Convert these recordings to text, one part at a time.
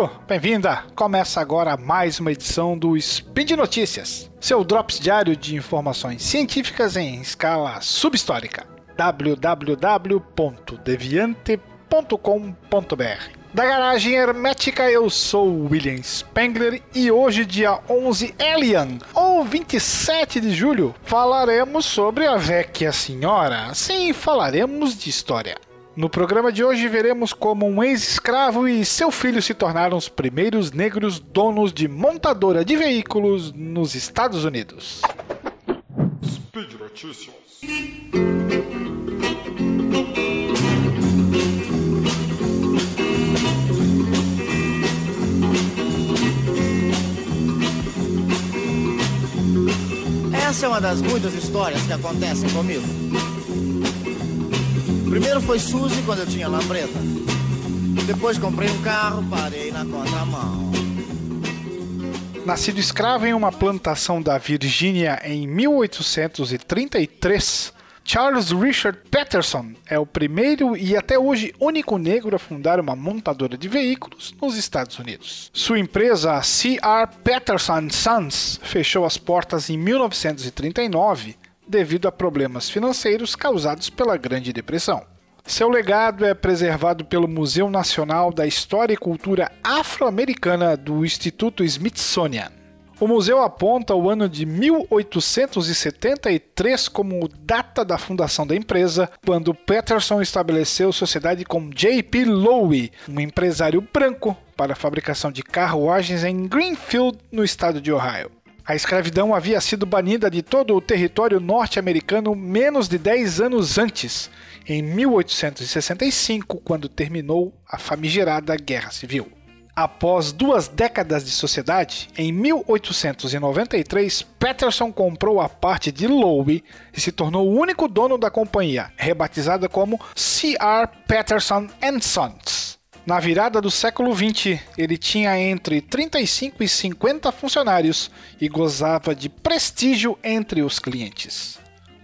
Bem-vindo, bem-vinda! Começa agora mais uma edição do Speed Notícias, seu drops diário de informações científicas em escala subhistórica. www.deviante.com.br Da garagem hermética, eu sou William Spengler e hoje, dia 11 Alien, ou 27 de julho, falaremos sobre a Vecchia Senhora. Sim, falaremos de história. No programa de hoje veremos como um ex-escravo e seu filho se tornaram os primeiros negros donos de montadora de veículos nos Estados Unidos. Speed Notícias. Essa é uma das muitas histórias que acontecem comigo. Primeiro foi Suzy quando eu tinha lambreta. Depois comprei um carro, parei na contramão. Nascido escravo em uma plantação da Virgínia em 1833, Charles Richard Patterson é o primeiro e até hoje único negro a fundar uma montadora de veículos nos Estados Unidos. Sua empresa, C.R. Patterson Sons, fechou as portas em 1939 devido a problemas financeiros causados pela Grande Depressão. Seu legado é preservado pelo Museu Nacional da História e Cultura Afro-Americana do Instituto Smithsonian. O museu aponta o ano de 1873 como data da fundação da empresa, quando Peterson estabeleceu sociedade com J.P. Lowe, um empresário branco, para a fabricação de carruagens em Greenfield, no estado de Ohio. A escravidão havia sido banida de todo o território norte-americano menos de 10 anos antes, em 1865, quando terminou a famigerada Guerra Civil. Após duas décadas de sociedade, em 1893, Patterson comprou a parte de Lowe e se tornou o único dono da companhia, rebatizada como C.R. Patterson Sons. Na virada do século XX, ele tinha entre 35 e 50 funcionários e gozava de prestígio entre os clientes.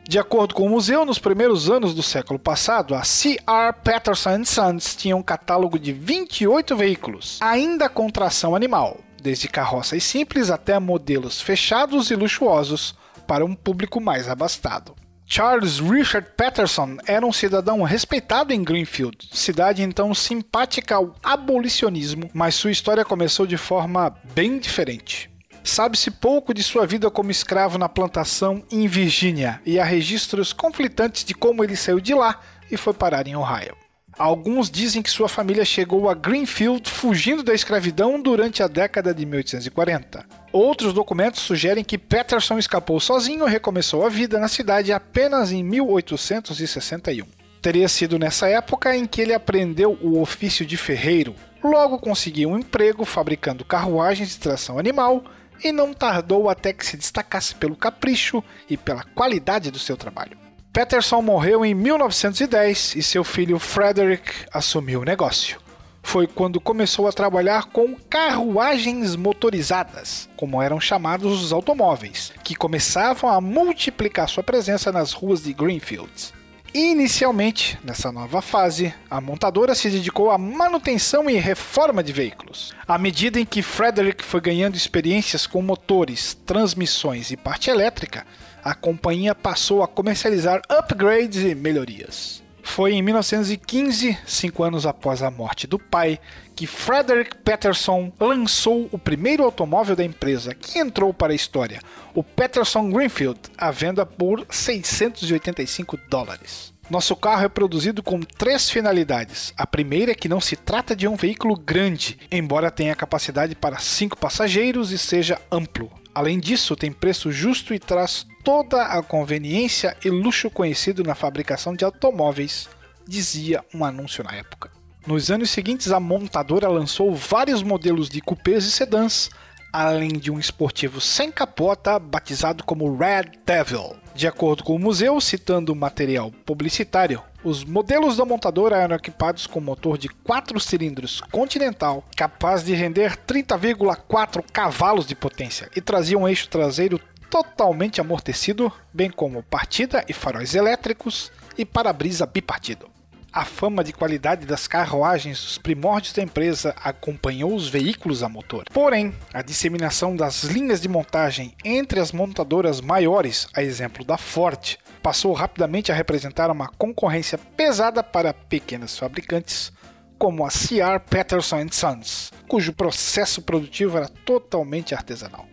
De acordo com o museu, nos primeiros anos do século passado, a C.R. Patterson Sons tinha um catálogo de 28 veículos, ainda com tração animal, desde carroças simples até modelos fechados e luxuosos para um público mais abastado. Charles Richard Patterson era um cidadão respeitado em Greenfield, cidade então simpática ao abolicionismo, mas sua história começou de forma bem diferente. Sabe-se pouco de sua vida como escravo na plantação em Virgínia, e há registros conflitantes de como ele saiu de lá e foi parar em Ohio. Alguns dizem que sua família chegou a Greenfield fugindo da escravidão durante a década de 1840. Outros documentos sugerem que Patterson escapou sozinho e recomeçou a vida na cidade apenas em 1861. Teria sido nessa época em que ele aprendeu o ofício de ferreiro, logo conseguiu um emprego fabricando carruagens de tração animal e não tardou até que se destacasse pelo capricho e pela qualidade do seu trabalho. Patterson morreu em 1910 e seu filho Frederick assumiu o negócio. Foi quando começou a trabalhar com carruagens motorizadas, como eram chamados os automóveis, que começavam a multiplicar sua presença nas ruas de Greenfield. Inicialmente, nessa nova fase, a montadora se dedicou à manutenção e reforma de veículos. À medida em que Frederick foi ganhando experiências com motores, transmissões e parte elétrica, a companhia passou a comercializar upgrades e melhorias. Foi em 1915, cinco anos após a morte do pai, que Frederick Patterson lançou o primeiro automóvel da empresa que entrou para a história, o Patterson Greenfield, à venda por 685 dólares. Nosso carro é produzido com três finalidades. A primeira é que não se trata de um veículo grande, embora tenha capacidade para cinco passageiros e seja amplo. Além disso, tem preço justo e traz toda a conveniência e luxo conhecido na fabricação de automóveis, dizia um anúncio na época. Nos anos seguintes, a montadora lançou vários modelos de cupês e sedãs, além de um esportivo sem capota batizado como Red Devil. De acordo com o museu, citando material publicitário, os modelos da montadora eram equipados com motor de 4 cilindros Continental, capaz de render 30,4 cavalos de potência, e trazia um eixo traseiro totalmente amortecido, bem como partida e faróis elétricos e para-brisa bipartido. A fama de qualidade das carruagens dos primórdios da empresa acompanhou os veículos a motor. Porém, a disseminação das linhas de montagem entre as montadoras maiores, a exemplo da Ford, passou rapidamente a representar uma concorrência pesada para pequenos fabricantes como a C.R. Patterson Sons, cujo processo produtivo era totalmente artesanal.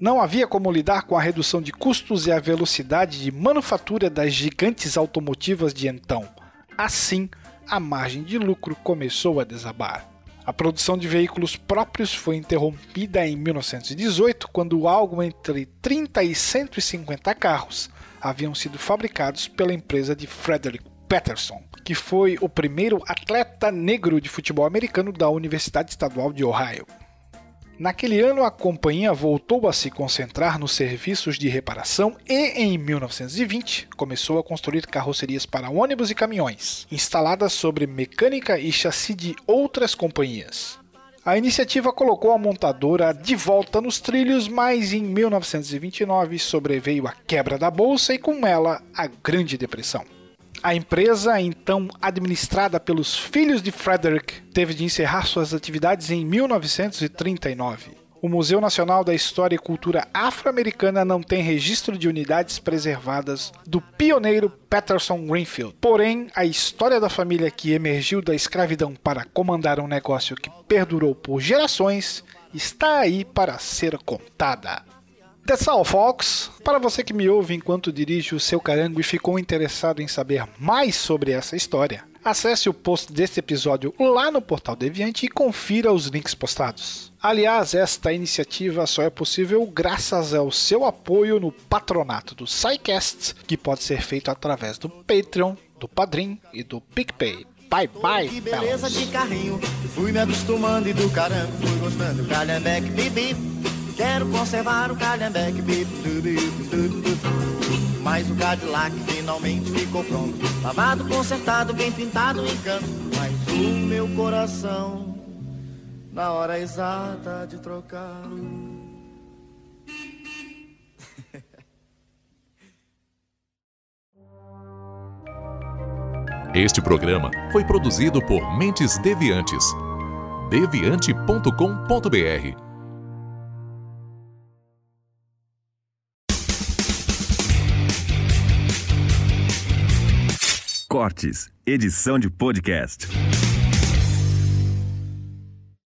Não havia como lidar com a redução de custos e a velocidade de manufatura das gigantes automotivas de então. Assim, a margem de lucro começou a desabar. A produção de veículos próprios foi interrompida em 1918, quando algo entre 30 e 150 carros haviam sido fabricados pela empresa de Frederick Patterson, que foi o primeiro atleta negro de futebol americano da Universidade Estadual de Ohio. Naquele ano, a companhia voltou a se concentrar nos serviços de reparação e, em 1920, começou a construir carrocerias para ônibus e caminhões, instaladas sobre mecânica e chassi de outras companhias. A iniciativa colocou a montadora de volta nos trilhos, mas em 1929 sobreveio a quebra da bolsa e com ela a Grande Depressão. A empresa, então administrada pelos filhos de Frederick, teve de encerrar suas atividades em 1939. O Museu Nacional da História e Cultura Afro-Americana não tem registro de unidades preservadas do pioneiro Patterson Greenfield. Porém, a história da família que emergiu da escravidão para comandar um negócio que perdurou por gerações está aí para ser contada. All, folks. Para você que me ouve enquanto dirige o seu carango e ficou interessado em saber mais sobre essa história, acesse o post deste episódio lá no Portal Deviante e confira os links postados. Aliás, esta iniciativa só é possível graças ao seu apoio no patronato do SciCast, que pode ser feito através do Patreon, do Padrim e do PicPay. Bye bye, Que beleza de carrinho. Fui me acostumando e do caramba fui gostando. Calhambeque, bibi. Quero conservar o Calhambeque. Mas o Cadillac finalmente ficou pronto. Lavado, consertado, bem pintado, encanto. Mas o meu coração, na hora exata de trocar. Este programa foi produzido por Mentes Deviantes. deviante.com.br Edição de podcast.